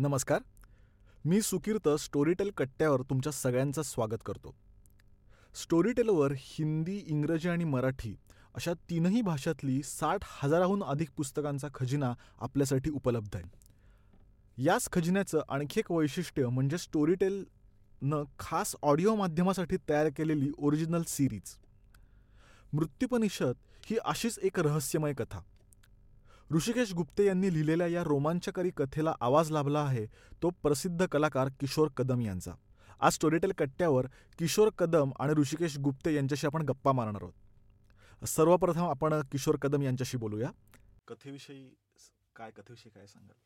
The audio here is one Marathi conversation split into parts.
नमस्कार. मी सुकीर्त स्टोरीटेल कट्ट्यावर तुमच्या सगळ्यांचं स्वागत करतो. स्टोरीटेलवर हिंदी इंग्रजी आणि मराठी अशा तीनही भाषातली साठ हजाराहून अधिक पुस्तकांचा खजिना आपल्यासाठी उपलब्ध आहे. याच खजिन्याचं आणखी एक वैशिष्ट्य म्हणजे स्टोरीटेलनं खास ऑडिओ माध्यमासाठी तयार केलेली ओरिजिनल सिरीज. मृत्युपनिषद ही अशीच एक रहस्यमय कथा. ऋषिकेश गुप्ते यांनी लिहिलेल्या या रोमांचकारी कथेला आवाज लाभला आहे तो प्रसिद्ध कलाकार किशोर कदम यांचा. आज स्टोरीटेल कट्ट्यावर किशोर कदम आणि ऋषिकेश गुप्ते यांच्याशी आपण गप्पा मारणार आहोत. सर्वप्रथम आपण किशोर कदम यांच्याशी बोलूया. कथेविषयी काय कथेविषयी काय सांगाल?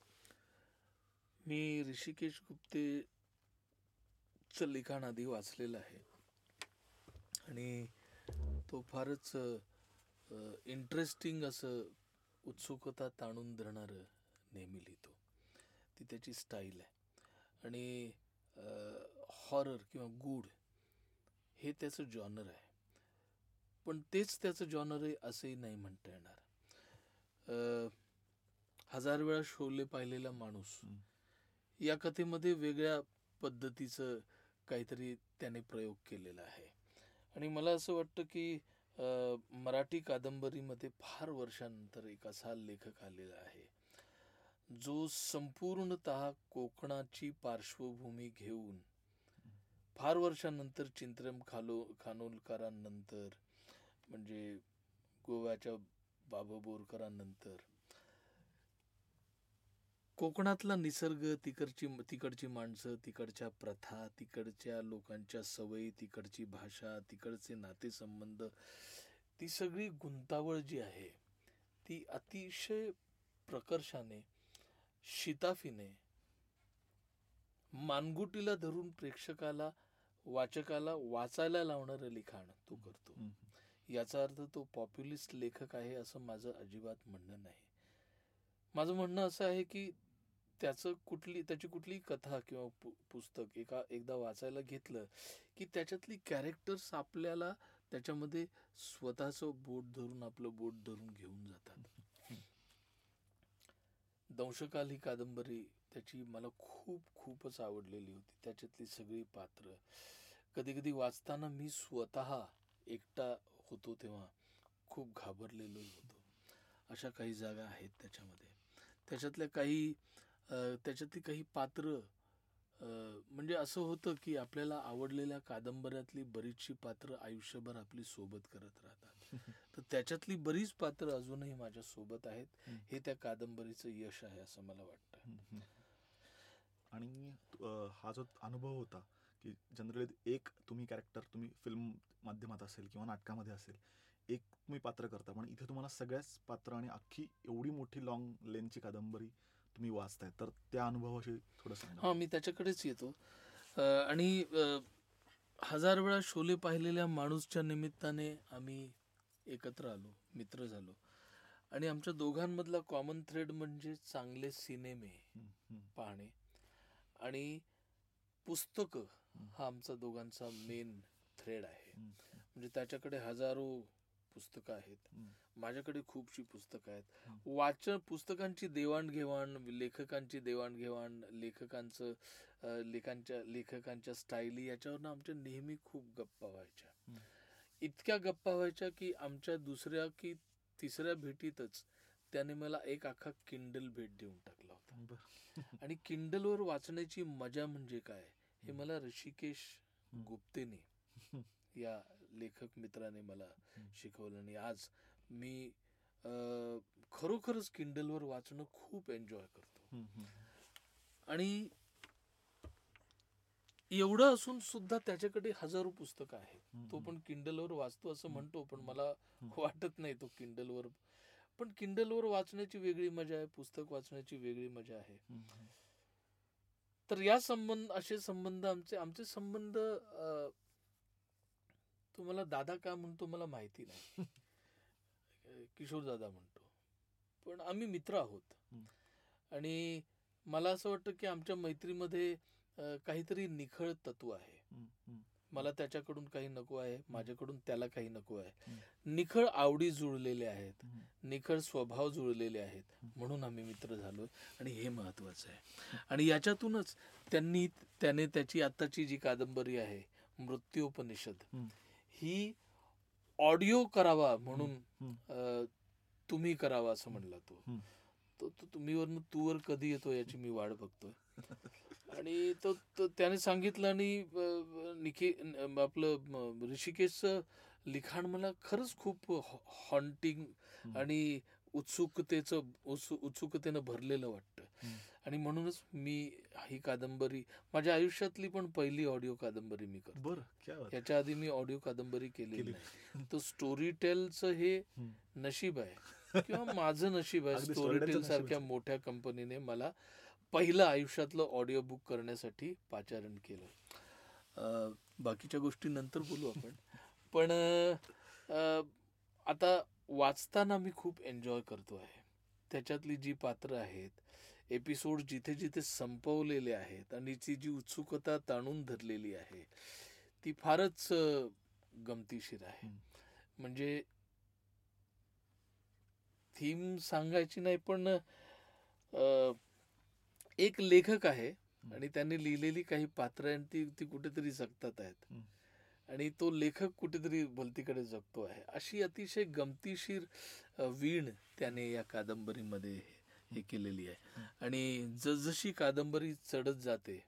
मी ऋषिकेश गुप्तेचं लिखाण आधी वाचलेलं आहे. आणि तो फारच इंटरेस्टिंग असं उत्सुकता ताणून धरणारं नेहमी लिहितो. ती त्याची स्टाईल आहे. आणि हॉरर किंवा गूढ हे त्याचं जॉनर आहे. पण तेच त्याचं जॉनर आहे असंही नाही म्हणता येणार. अ, हजार वेळा शोले पाहिलेला माणूस. या कथेमध्ये वेगळ्या पद्धतीचं काहीतरी त्याने प्रयोग केलेला आहे. आणि मला असं वाटतं की मराठी कादंबरीमध्ये फार वर्षानंतर एक असा लेखक आलेला आहे. जो संपूर्णतः कोकणाची पार्श्वभूमी घेऊन फार वर्षानंतर चिंत्रम खालो खानोलकरांनंतर म्हणजे गोव्याच्या बाबा बोरकरांनंतर कोकणातला निसर्ग तिकडची तिकडची माणसं तिकडच्या प्रथा तिकडच्या लोकांच्या सवयी तिकडची भाषा तिकडचे नातेसंबंध ती सगळी गुंतावळ जी आहे ती अतिशय प्रकर्षाने शिताफीने मानगुटीला धरून प्रेक्षकाला वाचकाला वाचायला लावणारं लिखाण तो करतो. याचा अर्थ तो पॉप्युलिस्ट लेखक आहे असं माझं अजिबात म्हणणं नाही. माझं म्हणणं असं आहे की त्याचं कुठली त्याची कुठली कथा किंवा पु- पुस्तक एका एकदा वाचायला घेतलं की त्याच्यातली कॅरेक्टर्स आपल्याला त्याच्यामध्ये स्वतःचं बोट धरून आपलं बोट धरून घेऊन जातात. दंशकाल ही कादंबरी त्याची मला खूप खूपच आवडलेली होती. त्याच्यातली सगळी पात्र. कधी कधी वाचताना मी स्वतः एकटा होतो तेव्हा खूप घाबरलेलो होतो. अशा काही जागा आहेत त्याच्यामध्ये. त्याच्यातल्या काही त्याच्यातली काही पात्र म्हणजे असं होतं की आपल्याला आवडलेल्या कादंबऱ्यातली बरीचशी पात्र आयुष्यभर आपली सोबत करत राहतात. तर त्याच्यातली बरीच पात्र अजूनही माझ्या सोबत आहेत. हे. त्या कादंबरीचं यश आहे असं मला वाटतं. आणि हा जो अनुभव होता की जनरली एक तुम्ही कॅरेक्टर तुम्ही फिल्म माध्यमात असेल किंवा नाटकामध्ये असेल एक तुम्ही पात्र करता. पण इथे तुम्हाला सगळ्याच पात्र आणि अख्खी एवढी मोठी लॉंग लेनची कादंबरी तुम्ही वाचताय तर त्या अनुभवाशी थोडं सांगा. हा मी त्याच्याकडेच येतो. आणि हजार वेळा शोले पाहिलेल्या माणूसच्या निमित्ताने आम्ही एकत्र आलो मित्र झालो. आणि आमच्या दोघांमधला कॉमन थ्रेड म्हणजे चांगले सिनेमे पाहणे. आणि पुस्तकं हा आमचा दोघांचा मेन थ्रेड आहे. म्हणजे त्याच्याकडे हजारो पुस्तकं आहेत. माझ्याकडे खूपशी पुस्तकं आहेत. वाचन पुस्तकांची देवाणघेवाण लेखकांची देवाणघेवाण लेखकांचं लेखांच्या लेखकांच्या स्टाईली याच्यावरनं आमच्या नेहमी खूप गप्पा व्हायच्या. इतक्या गप्पा व्हायच्या की आमच्या दुसऱ्या की तिसऱ्या भेटीतच त्याने मला एक अख्खा किंडल भेट देऊन टाकला होता. आणि किंडलवर वाचण्याची मजा म्हणजे काय हे मला ऋषिकेश गुप्तेने या लेखक मित्राने मला शिकवलं आणि आज मी अ, खरोखरच किंडलवर वाचणं खूप एन्जॉय करतो. आणि एवढं असून सुद्धा त्याच्याकडे हजारो पुस्तकं आहेत. तो पण किंडलवर वाचतो असं म्हणतो पण मला वाटत नाही तो किंडलवर पण किंडलवर वाचण्याची वेगळी मजा आहे पुस्तक वाचण्याची वेगळी मजा आहे. तर या संबंध असे संबंध आमचे आमचे संबंध तुम्हाला दादा का म्हणतो मला माहिती नाही. किशोर दादा म्हणतो पण आम्ही मित्र आहोत. आणि मला असं वाटतं की आमच्या मैत्रीमध्ये काहीतरी निखळ तत्व आहे. मला त्याच्याकडून काही नको आहे माझ्याकडून त्याला काही नको आहे. निखळ आवडी जुळलेल्या आहेत. निखळ स्वभाव जुळलेले आहेत. म्हणून आम्ही मित्र झालोय आणि हे महत्वाचं आहे आणि याच्यातूनच त्यांनी त्याने त्याची आत्ताची जी कादंबरी आहे मृत्यूपनिषद. ही ऑडिओ करावा म्हणून तुम्ही करावा असं म्हणला तो. तो तो तुम्ही वरनं तू वर कधी येतो याची मी वाट बघतोय आणि तो त्याने सांगितलं आणि निखी आपलं ऋषिकेशचं लिखाण मला खरंच खूप हॉन्टिंग. आणि उत्सुकतेचं उत्सु उत्सुकतेनं भरलेलं वाटतं. आणि म्हणूनच मी ही कादंबरी माझ्या आयुष्यातली पण पहिली ऑडिओ कादंबरी मी करतो बरं. याच्या आधी मी ऑडिओ कादंबरी केलेली. नाही तर स्टोरी टेलचं हे. नशीब आहे किंवा माझं नशीब आहे स्टोरी टेल सारख्या. मोठ्या कंपनीने मला पहिलं आयुष्यातलं ऑडिओ बुक करण्यासाठी पाचारण केलं बाकीच्या गोष्टी नंतर बोलू आपण पण आता वाचताना मी खूप एन्जॉय करतो आहे त्याच्यातली जी पात्र आहेत एपिसोड जिथे जिथे संपवलेले आहेत आणि ती जी उत्सुकता ताणून धरलेली आहे ती फारच गमतीशीर आहे. म्हणजे थीम सांगायची नाही पण एक लेखक आहे आणि त्यांनी लिहिलेली काही पात्र ती ती कुठेतरी जगतात आहेत. आणि तो लेखक कुठेतरी भलतीकडे जगतो आहे अशी अतिशय गमतीशीर वीण त्याने या कादंबरीमध्ये हे केलेली आहे. आणि जसजशी कादंबरी चढत जाते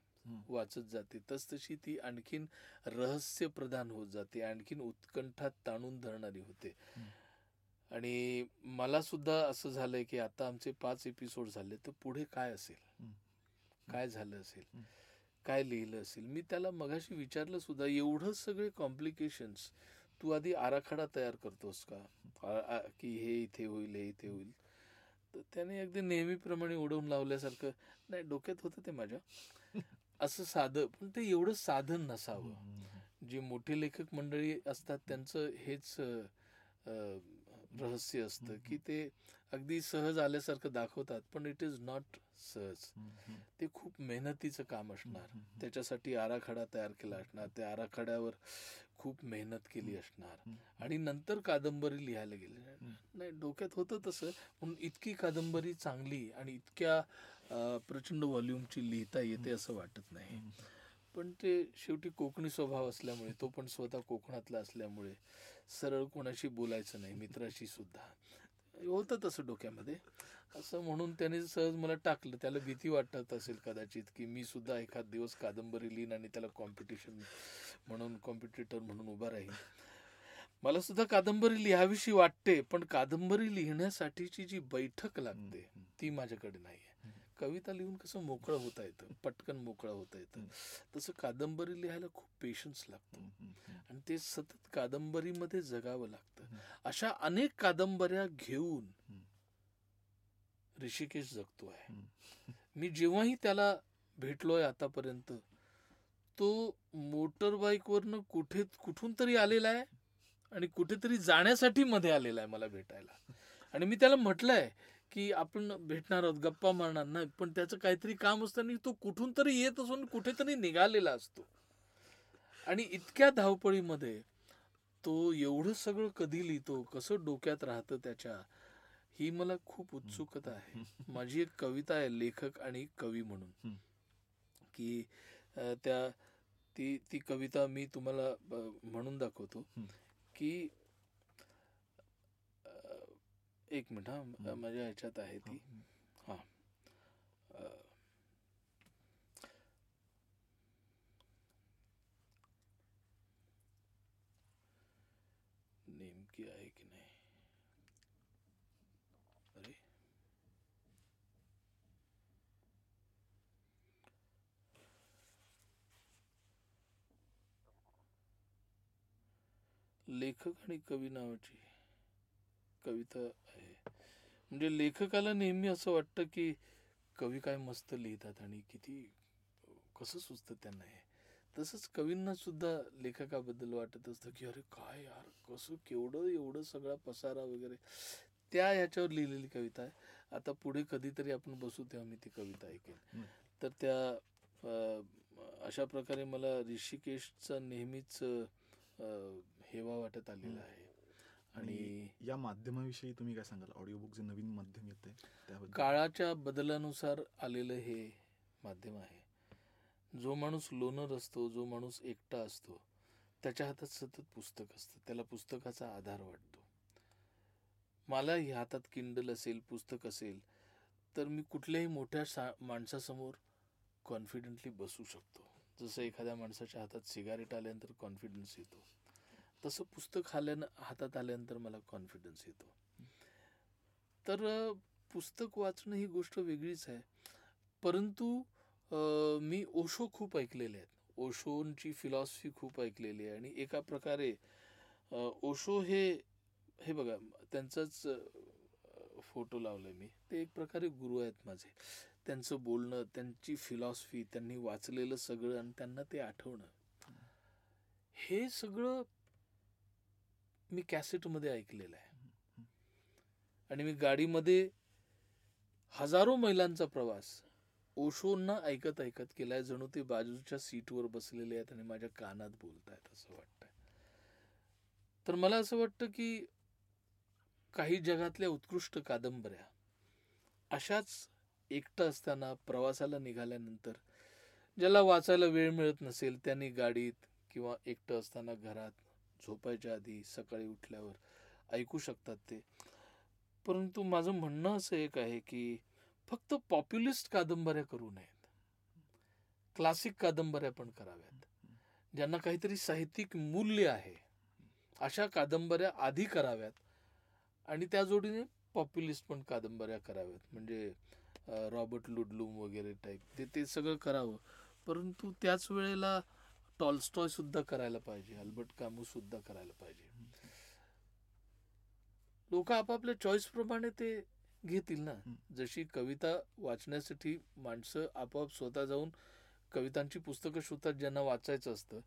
वाचत जाते तसतशी ती आणखीन रहस्य प्रधान होत जाते आणखीन उत्कंठात ताणून धरणारी होते. आणि मला सुद्धा असं झालंय की आता आमचे पाच एपिसोड झाले तर पुढे काय असेल? काय झालं असेल? काय लिहिलं असेल? मी त्याला मगाशी विचारलं सुद्धा एवढं सगळे कॉम्प्लिकेशन्स तू आधी आराखडा तयार करतोस का? की हे इथे होईल हे इथे होईल. तर त्याने अगदी नेहमीप्रमाणे उडवून लावल्यासारखं नाही डोक्यात होतं ते माझ्या. असं साधं पण ते एवढं साधन नसावं. जे मोठे लेखक मंडळी असतात त्यांचं हेच रहस्य असतं की ते अगदी सहज आल्यासारखं दाखवतात पण इट इज नॉट सहज. ते खूप मेहनतीचं काम असणार. त्याच्यासाठी आराखडा तयार केला असणार. त्या आराखड्यावर खूप मेहनत केली असणार. आणि नंतर कादंबरी लिहायला गेली. नाही डोक्यात होतं तसं म्हणून इतकी कादंबरी चांगली आणि इतक्या प्रचंड व्हॉल्यूमची लिहिता येते असं वाटत नाही. पण ते शेवटी कोकणी स्वभाव असल्यामुळे तो पण स्वतः कोकणातला असल्यामुळे सरळ कोणाशी बोलायचं नाही मित्राशी सुद्धा. होतं तसं डोक्यामध्ये. असं म्हणून त्याने सहज मला टाकलं. त्याला भीती वाटत असेल कदाचित की मी सुद्धा एखाद दिवस कादंबरी लिहीन आणि त्याला कॉम्पिटिशन म्हणून कॉम्पिटिटर म्हणून उभा राहीन. मला सुद्धा कादंबरी लिहावीशी वाटते पण कादंबरी लिहिण्यासाठीची जी बैठक लागते. ती माझ्याकडे नाही कविता लिहून कसं मोकळं होता येतं पटकन मोकळं होता येतं तसं कादंबरी लिहायला खूप पेशन्स लागतो. आणि ते सतत कादंबरीमध्ये जगावं लागतं. अशा अनेक कादंबऱ्या घेऊन. ऋषिकेश जगतो आहे. मी जेव्हाही त्याला भेटलोय आतापर्यंत तो मोटर बाईकवरनं कुठे कुठून तरी आलेला आहे आणि कुठेतरी जाण्यासाठी मध्ये आलेला आहे मला भेटायला आणि मी त्याला म्हटलंय की आपण भेटणार आहोत गप्पा मारणार नाही पण त्याचं काहीतरी काम असतं आणि तो कुठून तरी येत असून कुठेतरी निघालेला असतो आणि इतक्या धावपळीमध्ये तो एवढं सगळं कधी लिहितो कसं डोक्यात राहतं त्याच्या ही मला खूप उत्सुकता आहे माझी एक कविता आहे लेखक आणि कवी म्हणून. की त्या ती ती कविता मी तुम्हाला म्हणून दाखवतो. की एक मिनिट हा. माझ्या ह्याच्यात आहे ती. हा. नेमकी आहे की नाही? अरे. लेखक आणि कवी नावाची कविता आहे. म्हणजे लेखकाला नेहमी असं वाटतं की कवी काय मस्त लिहितात आणि किती कसं सुचतं त्यांना हे. तसंच कवींना सुद्धा लेखकाबद्दल वाटत असतं की अरे काय यार कसं केवढं एवढं सगळा पसारा वगैरे. त्या ह्याच्यावर लिहिलेली कविता आहे. आता पुढे कधीतरी आपण बसू तेव्हा मी ती कविता ऐकेन. तर त्या अशा प्रकारे मला ऋषिकेशचा नेहमीच हेवा वाटत आलेला आहे. आणि या माध्यमाविषयी तुम्ही काय सांगाल? ऑडिओ बुक जे नवीन माध्यम येते त्याबद्दल? काळाच्या बदलानुसार आलेलं हे माध्यम आहे. जो माणूस लोनर असतो जो माणूस एकटा असतो त्याच्या हातात सतत पुस्तक असतं. त्याला पुस्तकाचा आधार वाटतो. मलाही हातात किंडल असेल पुस्तक असेल तर मी कुठल्याही मोठ्या सा माणसासमोर कॉन्फिडेंटली बसू शकतो. जसं एखाद्या माणसाच्या हातात सिगारेट आल्यानंतर कॉन्फिडन्स येतो. तसं पुस्तक आल्यानं हातात आल्यानंतर मला कॉन्फिडन्स येतो. तर पुस्तक वाचणं ही गोष्ट वेगळीच आहे. परंतु मी ओशो खूप ऐकलेले आहेत. ओशोंची फिलॉसफी खूप ऐकलेली आहे आणि एका प्रकारे ओशो हे हे बघा त्यांचाच फोटो लावलाय मी. ते एक प्रकारे गुरु आहेत माझे. त्यांचं बोलणं त्यांची फिलॉसफी त्यांनी वाचलेलं सगळं आणि त्यांना ते आठवणं. हे सगळं मी कॅसेटमध्ये ऐकलेलं आहे. आणि मी गाडीमध्ये हजारो मैलांचा प्रवास ओशोंना ऐकत ऐकत केलाय. जणू ते बाजूच्या सीटवर बसलेले आहेत आणि माझ्या कानात बोलतायत असं वाटतंय. तर मला असं वाटतं की काही जगातल्या उत्कृष्ट कादंबऱ्या अशाच एकटं असताना प्रवासाला निघाल्यानंतर ज्याला वाचायला वेळ मिळत नसेल त्यांनी गाडीत किंवा एकटं असताना घरात झोपायच्या आधी सकाळी उठल्यावर. ऐकू शकतात ते. परंतु माझं म्हणणं असं एक आहे की फक्त पॉप्युलिस्ट कादंबऱ्या करू नयेत. क्लासिक कादंबऱ्या पण कराव्यात. ज्यांना काहीतरी साहित्यिक मूल्य आहे अशा कादंबऱ्या आधी कराव्यात आणि त्या जोडीने पॉप्युलिस्ट पण कादंबऱ्या कराव्यात. म्हणजे रॉबर्ट लुडलूम वगैरे टाईप ते ते सगळं करावं. परंतु त्याच वेळेला टॉलस्टॉय सुद्धा करायला पाहिजे अल्बर्ट कामू सुद्धा करायला पाहिजे. लोक आपापल्या चॉईस प्रमाणे ते घेतील ना. जशी कविता वाचण्यासाठी माणसं आपोआप स्वतः जाऊन कवितांची पुस्तकं शोधतात ज्यांना वाचायचं असतं.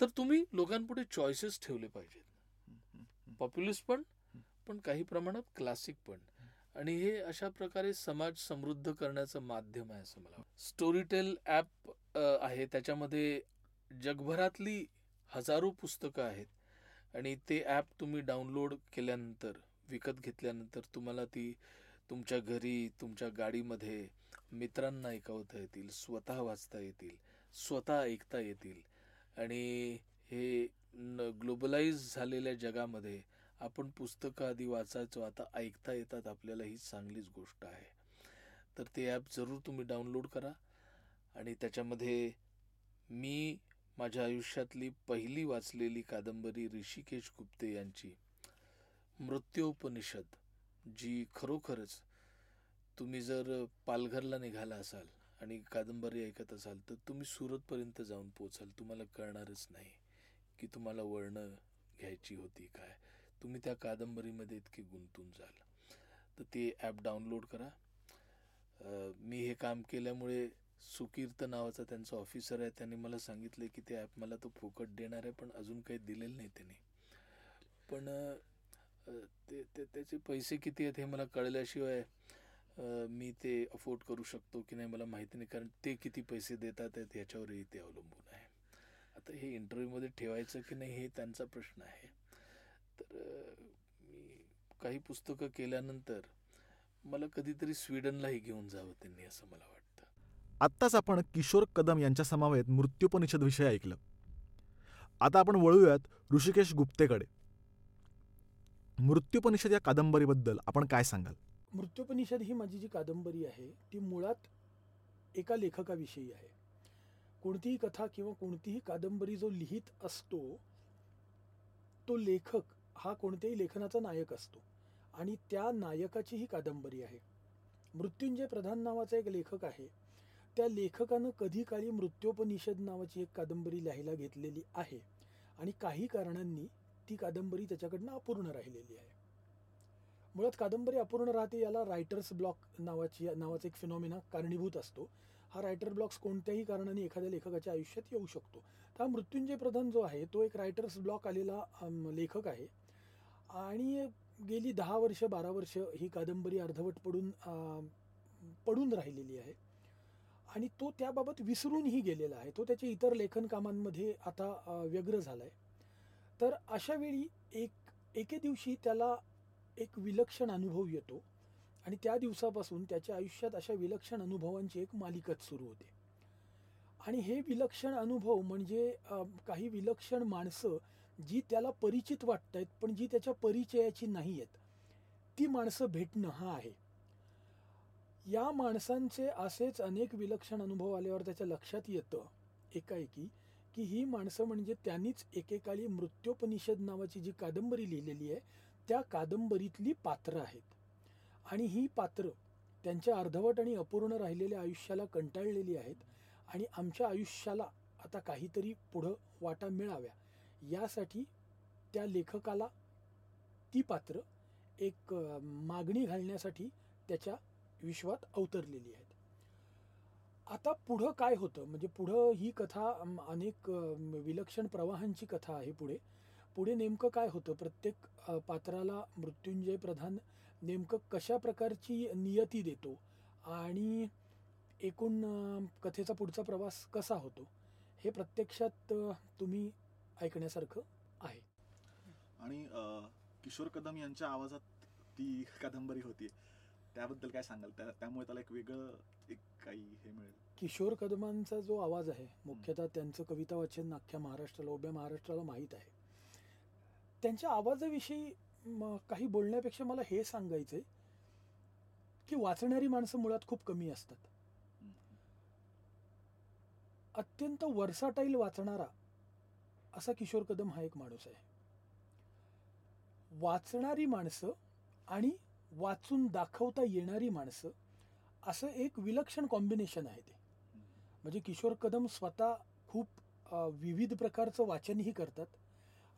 तर तुम्ही लोकांपुढे चॉईसेस ठेवले पाहिजेत. पॉप्युलिस्ट पण पण काही प्रमाणात क्लासिक पण. आणि हे अशा प्रकारे समाज समृद्ध करण्याचं माध्यम आहे असं मला स्टोरीटेल ॲप आहे. त्याच्यामध्ये जगभरातली हजारो पुस्तकं आहेत. आणि ते ॲप तुम्ही डाउनलोड केल्यानंतर विकत घेतल्यानंतर तुम्हाला ती तुमच्या घरी तुमच्या गाडीमध्ये मित्रांना ऐकवता येतील स्वतः वाचता येतील स्वतः ऐकता येतील. आणि हे ग्लोबलाइज झालेल्या जगामध्ये आपण पुस्तकं आधी वाचायचो आता ऐकता येतात आपल्याला ही चांगलीच गोष्ट आहे. तर ते ॲप जरूर तुम्ही डाउनलोड करा. आणि त्याच्यामध्ये मी माझ्या आयुष्यातली पहिली वाचलेली कादंबरी ऋषिकेश गुप्ते यांची. मृत्योपनिषद जी खरोखरच तुम्ही जर पालघरला निघाला असाल आणि कादंबरी ऐकत असाल तर तुम्ही सुरतपर्यंत जाऊन पोचाल तुम्हाला कळणारच नाही की तुम्हाला वळणं घ्यायची होती काय. तुम्ही त्या कादंबरीमध्ये इतके गुंतून जाल. तर ते ॲप डाउनलोड करा. मी हे काम केल्यामुळे सुकीर्त नावाचा त्यांचा ऑफिसर आहे. त्यांनी मला सांगितलं की ते ॲप मला तो फुकट देणार आहे पण अजून काही दिलेलं नाही त्यांनी. पण ते ते त्याचे पैसे किती आहेत हे मला कळल्याशिवाय मी ते अफोर्ड करू शकतो की नाही मला माहिती नाही. कारण ते किती पैसे देतात आहेत ह्याच्यावरही ते अवलंबून आहे. आता हे इंटरव्ह्यूमध्ये ठेवायचं की नाही हे त्यांचा प्रश्न आहे. तर मी काही पुस्तकं केल्यानंतर मला कधीतरी स्वीडनलाही घेऊन जावं त्यांनी असं मला वाटतं. आत्ताच आपण किशोर कदम यांच्या समावेत मृत्यूपनिषद विषय ऐकलं. आता आपण वळूयात ऋषिकेश गुप्तेकडे. मृत्युपनिषद या कादंबरीबद्दल आपण काय सांगाल? मृत्युपनिषद ही माझी जी कादंबरी आहे ती मुळात एका लेखकाविषयी आहे. कोणतीही कथा किंवा कोणतीही कादंबरी जो लिहित असतो तो लेखक हा कोणत्याही लेखनाचा नायक असतो आणि त्या नायकाची ही कादंबरी आहे. मृत्युंजय प्रधान नावाचा एक लेखक आहे. त्या लेखकानं कधी काळी मृत्योपनिषद नावाची एक कादंबरी लिहायला घेतलेली आहे. आणि काही कारणांनी ती कादंबरी त्याच्याकडनं अपूर्ण राहिलेली आहे. मुळात कादंबरी अपूर्ण राहते याला रायटर्स ब्लॉक नावाची नावाचा एक फिनॉमिना कारणीभूत असतो. हा रायटर ब्लॉक्स कोणत्याही कारणाने एखाद्या लेखकाच्या आयुष्यात येऊ शकतो. तर हा मृत्युंजय प्रधान जो आहे तो एक रायटर्स ब्लॉक आलेला लेखक आहे. आणि गेली दहा वर्ष बारा वर्ष ही कादंबरी अर्धवट पडून पडून राहिलेली आहे. आणि तो त्याबाबत विसरूनही गेलेला आहे. तो त्याच्या इतर लेखन कामांमध्ये आता व्यग्र झाला आहे तर अशा वेळी एक एके दिवशी त्याला एक विलक्षण अनुभव येतो आणि त्या दिवसापासून त्याच्या आयुष्यात अशा विलक्षण अनुभवांची एक मालिकाच सुरू होते. आणि हे विलक्षण अनुभव म्हणजे काही विलक्षण माणसं जी त्याला परिचित वाटत आहेत पण जी त्याच्या परिचयाची नाही आहेत ती माणसं भेटणं हा आहे. या माणसांचे असेच अनेक विलक्षण अनुभव आल्यावर त्याच्या लक्षात येतं एकाएकी की ही माणसं म्हणजे त्यांनीच एकेकाळी मृत्योपनिषद नावाची जी कादंबरी लिहिलेली आहे त्या कादंबरीतली पात्र आहेत. आणि ही पात्रं त्यांच्या अर्धवट आणि अपूर्ण राहिलेल्या आयुष्याला कंटाळलेली आहेत आणि आमच्या आयुष्याला आता काहीतरी पुढं वाटा मिळाव्या. यासाठी त्या लेखकाला ती पात्र एक मागणी घालण्यासाठी त्याच्या विश्वात अवतरलेली आहेत. आता पुढं काय होतं? म्हणजे पुढं ही कथा अनेक विलक्षण प्रवाहांची कथा आहे पुढे. पुढे नेमकं काय होतं? प्रत्येक पात्राला मृत्युंजय प्रधान नेमकं कशा प्रकारची नियती देतो? आणि एकूण कथेचा पुढचा प्रवास कसा होतो? हे प्रत्यक्षात तुम्ही ऐकण्यासारखं आहे. आणि किशोर कदम यांच्या आवाजात ती कादंबरी होती. त्याबद्दल काय सांगाल? त्या त्यामुळे त्याला एक वेगळं एक काही हे मिळेल. किशोर कदमांचा जो आवाज आहे मुख्यतः त्यांचं कविता वाचन अख्ख्या महाराष्ट्राला उभ्या महाराष्ट्राला माहीत आहे. त्यांच्या आवाजाविषयी काही बोलण्यापेक्षा मला हे सांगायचंय की वाचणारी माणसं मुळात खूप कमी असतात. अत्यंत वर्साटाईल वाचणारा असा किशोर कदम हा एक माणूस आहे. वाचणारी माणसं आणि वाचून दाखवता येणारी माणसं असं एक विलक्षण कॉम्बिनेशन आहे ते. म्हणजे किशोर कदम स्वतः खूप विविध प्रकारचं वाचनही करतात.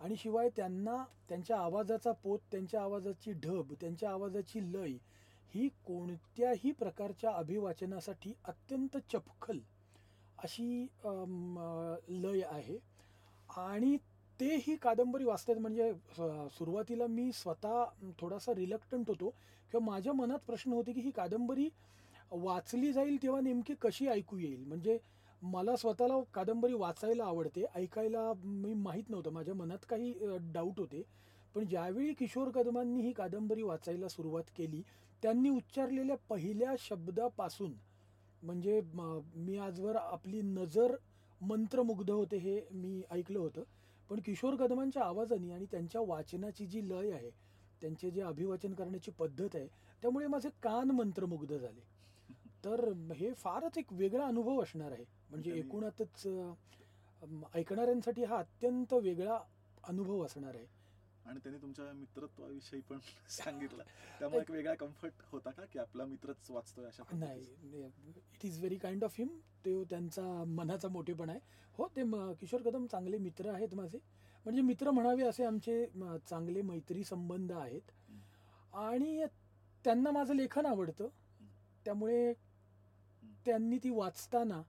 आणि शिवाय त्यांना त्यांच्या आवाजाचा पोत त्यांच्या आवाजाची ढब त्यांच्या आवाजाची लय ही कोणत्याही प्रकारच्या अभिवाचनासाठी अत्यंत चपखल अशी लय आहे. आणि ते ही कादंबरी वाचतात. म्हणजे सुरुवातीला मी स्वतः थोडासा रिलक्टंट होतो. किंवा माझ्या मनात प्रश्न होते की ही कादंबरी वाचली जाईल तेव्हा नेमकी कशी ऐकू येईल? म्हणजे मला स्वतःला कादंबरी वाचायला आवडते. ऐकायला मी माहीत नव्हतं. माझ्या मनात काही डाऊट होते. पण ज्यावेळी किशोर कदमांनी ही कादंबरी वाचायला सुरुवात केली त्यांनी उच्चारलेल्या पहिल्या शब्दापासून म्हणजे मी आजवर आपली नजर मंत्रमुग्ध होते हे मी ऐकलं होतं. पण किशोर कदमांच्या आवाजाने आणि त्यांच्या वाचनाची जी लय आहे त्यांचे जे अभिवाचन करण्याची पद्धत आहे त्यामुळे माझे कान मंत्रमुग्ध झाले. तर हे फारच एक वेगळा अनुभव असणार आहे. म्हणजे एकूणातच ऐकणाऱ्यांसाठी हा अत्यंत वेगळा अनुभव असणार आहे. आणि त्यांनी तुमच्या मित्रत्वाविषयी पण सांगितलं. त्यामुळे एक वेगळा कम्फर्ट होता का की आपला मित्रच वाचतोय अशा नाही it is very kind of him ते त्यांचा मनाचा मोठेपण आहे. हो ते म- किशोर कदम चांगले मित्र आहेत माझे. म्हणजे मित्र म्हणावे असे आमचे चांगले मैत्री संबंध आहेत. आणि त्यांना माझं लेखन आवडतं. त्यामुळे त्यांनी ती वाचताना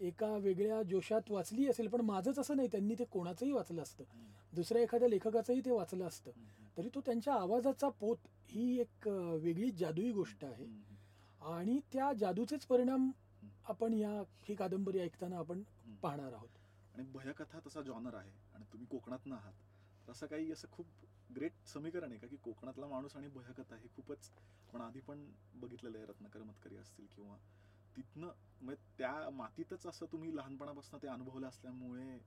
एका वेगळ्या जोशात वाचली असेल पण माझंच असं नाही त्यांनी ते कोणाचंही वाचलं असतं. दुसऱ्या एखाद्या लेखकाचंही ते वाचलं असतं. तरी तो त्यांच्या आवाजाचा पोत ही एक वेगळी जादुई गोष्ट आहे. आणि त्या जादूचेच परिणाम आपण या ही कादंबरी ऐकताना आपण पाहणार आहोत. आणि भयकथा तसा जॉनर आहे आणि तुम्ही कोकणात आहात. तर असं काही असं खूप ग्रेट समीकरण आहे का की कोकणातला माणूस आणि भयकथा हे खूपच आपण आधी पण बघितलेलं आहे रत्नाकर मतकरी असतील किंवा तिथनं म्हणजे त्या मातीतच असं तुम्ही लहानपणापासून ते अनुभवलं असल्यामुळे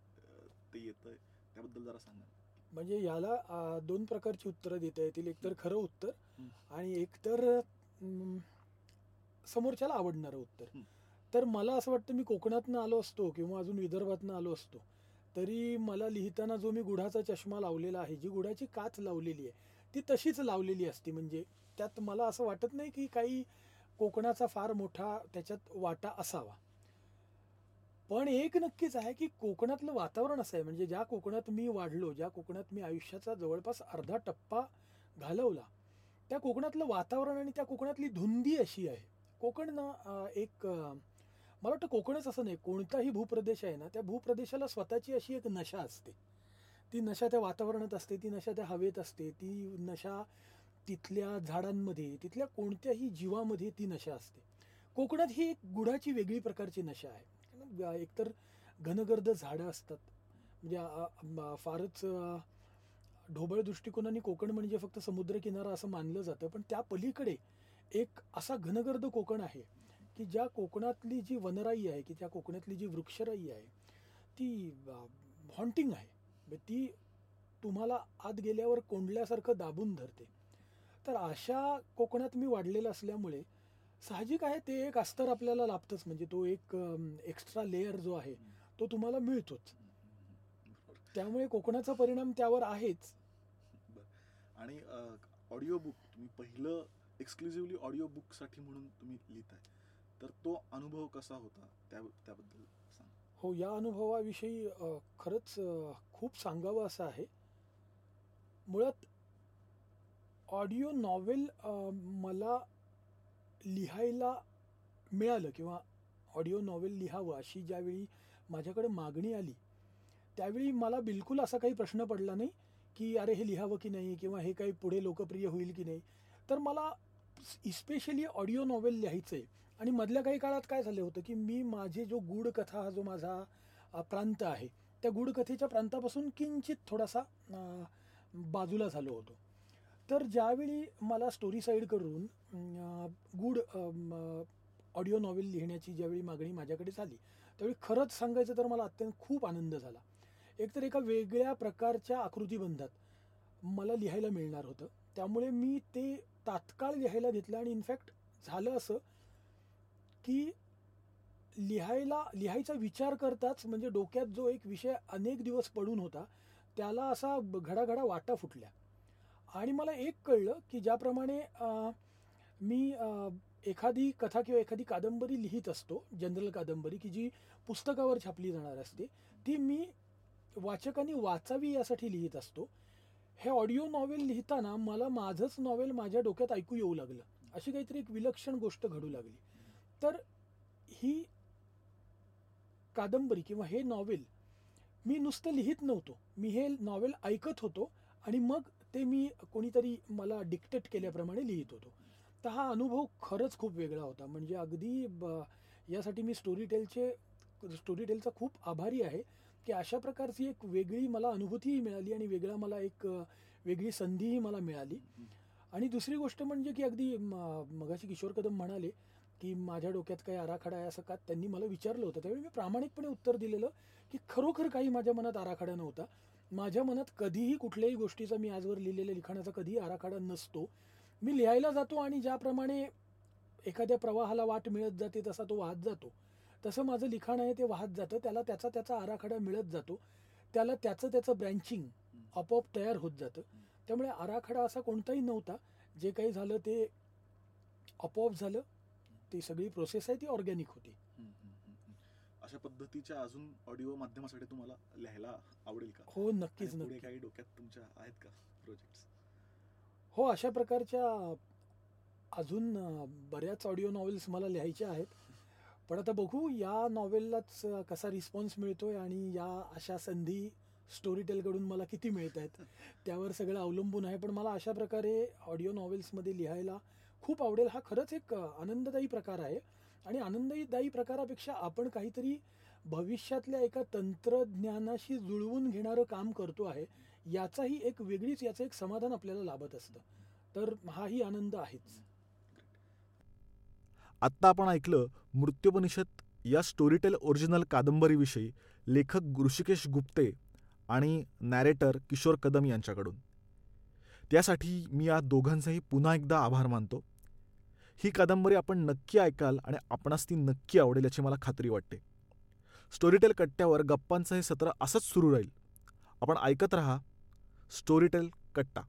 ते येतंय. त्याबद्दल जरा सांगा. म्हणजे याला दोन प्रकारची उत्तरं देता येतील. एकतर खरं उत्तर. आणि एकतर अम, समोरच्याला आवडणारं उत्तर. तर मला असं वाटतं मी कोकणातनं आलो असतो किंवा अजून विदर्भातनं आलो असतो तरी मला लिहिताना जो मी गुढाचा चष्मा लावलेला आहे जी गुढाची काच लावलेली आहे ती तशीच लावलेली असते. म्हणजे त्यात मला असं वाटत नाही की काही कोकणाचा फार मोठा त्याच्यात वाटा असावा. पण एक नक्कीच आहे की कोकणातलं वातावरण असं आहे म्हणजे ज्या कोकणात मी वाढलो ज्या कोकणात मी आयुष्याचा जवळपास अर्धा टप्पा घालवला त्या कोकणातलं वातावरण आणि त्या कोकणातली धुंदी अशी आहे. कोकण ना एक मला वाटतं कोकणच असं नाही कोणताही भूप्रदेश आहे ना त्या भूप्रदेशाला स्वतःची अशी एक नशा असते. ती नशा त्या वातावरणात असते ती नशा त्या हवेत असते ती नशा तिथल्या झाडांमध्ये तिथल्या कोणत्याही जीवामध्ये ती नशा असते. कोकणात ही एक गुढाची वेगळी प्रकारची नशा आहे. कारण एकतर घनगर्द झाडं असतात. म्हणजे फारच ढोबळ दृष्टिकोनाने कोकण म्हणजे फक्त समुद्रकिनारा असं मानलं जातं. पण त्या पलीकडे एक असा घनगर्द कोकण आहे की ज्या कोकणातली जी वनराई आहे की त्या कोकणातली जी वृक्षराई आहे ती हॉन्टिंग आहे. म्हणजे ती तुम्हाला आत गेल्यावर कोंडल्यासारखं दाबून धरते. तर अशा कोकणात मी वाढलेलं असल्यामुळे साहजिक आहे ते एक अस्तर आपल्याला लाभतंच. म्हणजे तो एक एक्स्ट्रा लेअर जो आहे तो तुम्हाला मिळतोच. त्यामुळे कोकणाचा परिणाम त्यावर आहेच. आणि ऑडिओ बुक तुम्ही पहिलं एक्सक्लुझिव्हली ऑडिओ बुकसाठी म्हणून तुम्ही लिहिताय. तर तो अनुभव कसा होता? त्या त्याबद्दल सांग. हो या अनुभवाविषयी खरंच खूप सांगावं असं आहे. मुळात ऑडिओ नॉवेल मला लिहायला मिळालं किंवा ऑडिओ नॉवेल लिहावं अशी ज्यावेळी माझ्याकडे मागणी आली त्यावेळी मला बिलकुल असा काही प्रश्न पडला नाही की अरे हे लिहावं की नाही किंवा हे काही पुढे लोकप्रिय होईल की नाही. तर मला इस्पेशली ऑडिओ नॉवेल लिहायचं आहे आणि मधल्या काही काळात काय झालं होतं की मी माझे जो गूढ कथा हा जो माझा प्रांत आहे त्या गूढ कथेच्या प्रांतापासून किंचित थोडासा बाजूला झालो होतो. तर ज्यावेळी मला स्टोरी साईड करून गुड ऑडिओ नॉवेल लिहिण्याची ज्यावेळी मागणी माझ्याकडे झाली त्यावेळी खरंच सांगायचं तर मला अत्यंत खूप आनंद झाला. एकतर एका वेगळ्या प्रकारच्या आकृतीबंधात मला लिहायला मिळणार होतं. त्यामुळे मी ते तात्काळ लिहायला घेतलं आणि इनफॅक्ट झालं असं की लिहायला लिहायचा विचार करताच म्हणजे डोक्यात जो एक विषय अनेक दिवस पडून होता त्याला असा घडाघडा वाटा फुटल्या. आणि मला एक कळलं की ज्याप्रमाणे मी एखादी कथा किंवा एखादी कादंबरी लिहित असतो जनरल कादंबरी की जी पुस्तकावर छापली जाणार असते ती मी वाचकांनी वाचावी यासाठी लिहित असतो. हे ऑडिओ नॉवेल लिहिताना मला माझंच नॉवेल माझ्या डोक्यात ऐकू येऊ लागलं. अशी काहीतरी एक विलक्षण गोष्ट घडू लागली. तर ही कादंबरी किंवा हे नॉवेल मी नुसतं लिहित नव्हतो. मी हे नॉवेल ऐकत होतो आणि मग ते मी कोणीतरी मला डिक्टेट केल्याप्रमाणे लिहित होतो. तर हा अनुभव खरंच खूप वेगळा होता. म्हणजे अगदी ब- यासाठी मी स्टोरीटेलचे स्टोरीटेलचा खूप आभारी आहे की अशा प्रकारची एक वेगळी मला अनुभूतीही मिळाली आणि वेगळा मला एक वेगळी संधीही मला मिळाली. आणि दुसरी गोष्ट म्हणजे की अगदी म- मगाशी किशोर कदम म्हणाले की माझ्या डोक्यात काही आराखडा आहे असं का? त्यांनी मला विचारलं होतं. त्यावेळी मी प्रामाणिकपणे उत्तर दिलेलं की खरोखर काही माझ्या मनात आराखडा नव्हता. माझ्या मनात कधीही कुठल्याही गोष्टीचा मी आजवर लिहिलेल्या लिखाणाचा कधीही आराखडा नसतो. मी लिहायला जातो आणि ज्याप्रमाणे एखाद्या प्रवाहाला वाट मिळत जाते तसा तो वाहत जातो. तसं माझं लिखाण आहे ते वाहत जातं. त्याला त्याचा त्याचा आराखडा मिळत जातो. त्याला त्याचं त्याचं ब्रँचिंग आपोआप तयार होत जातं. त्यामुळे आराखडा असा कोणताही नव्हता. जे काही झालं ते आपोआप झालं. ती सगळी प्रोसेस आहे ती ऑर्गॅनिक होती. अशा पद्धतीच्या अजून ऑडिओ माध्यमासाठी तुम्हाला लिहायला आवडेल का? हो नक्कीच पुढे काही डोक्यात तुमच्या आहेत का प्रोजेक्ट हो अशा प्रकारच्या अजून बऱ्याच ऑडिओ नॉवेल्स मला लिहायच्या आहेत. पण आता बघू या नॉवेललाच कसा रिस्पॉन्स मिळतोय आणि या अशा संधी स्टोरीटेलकडून मला किती मिळत आहेत त्यावर सगळं अवलंबून आहे. पण मला अशा प्रकारे ऑडिओ नॉवेल्समध्ये लिहायला खूप आवडेल. हा खरंच एक आनंददायी प्रकार आहे. आणि आनंददायी प्रकारापेक्षा आपण काहीतरी भविष्यातल्या एका तंत्रज्ञानाशी जुळवून घेणारं काम करतो आहे याचाही एक वेगळीच याचं एक समाधान आपल्याला लाभत असतं. तर हाही आनंद आहेच. आत्ता आपण ऐकलं मृत्युपनिषद या स्टोरीटेल ओरिजिनल कादंबरीविषयी लेखक ऋषिकेश गुप्ते आणि नॅरेटर किशोर कदम यांच्याकडून. त्यासाठी मी या दोघांचाही पुन्हा एकदा आभार मानतो. ही कादंबरी आपण नक्की ऐकाल आणि आपणास ती नक्की आवडेल याची मला खात्री वाटते. स्टोरीटेल कट्ट्यावर गप्पांचं हे सत्र असंच सुरू राहील. आपण ऐकत रहा. स्टोरीटेल कट्टा.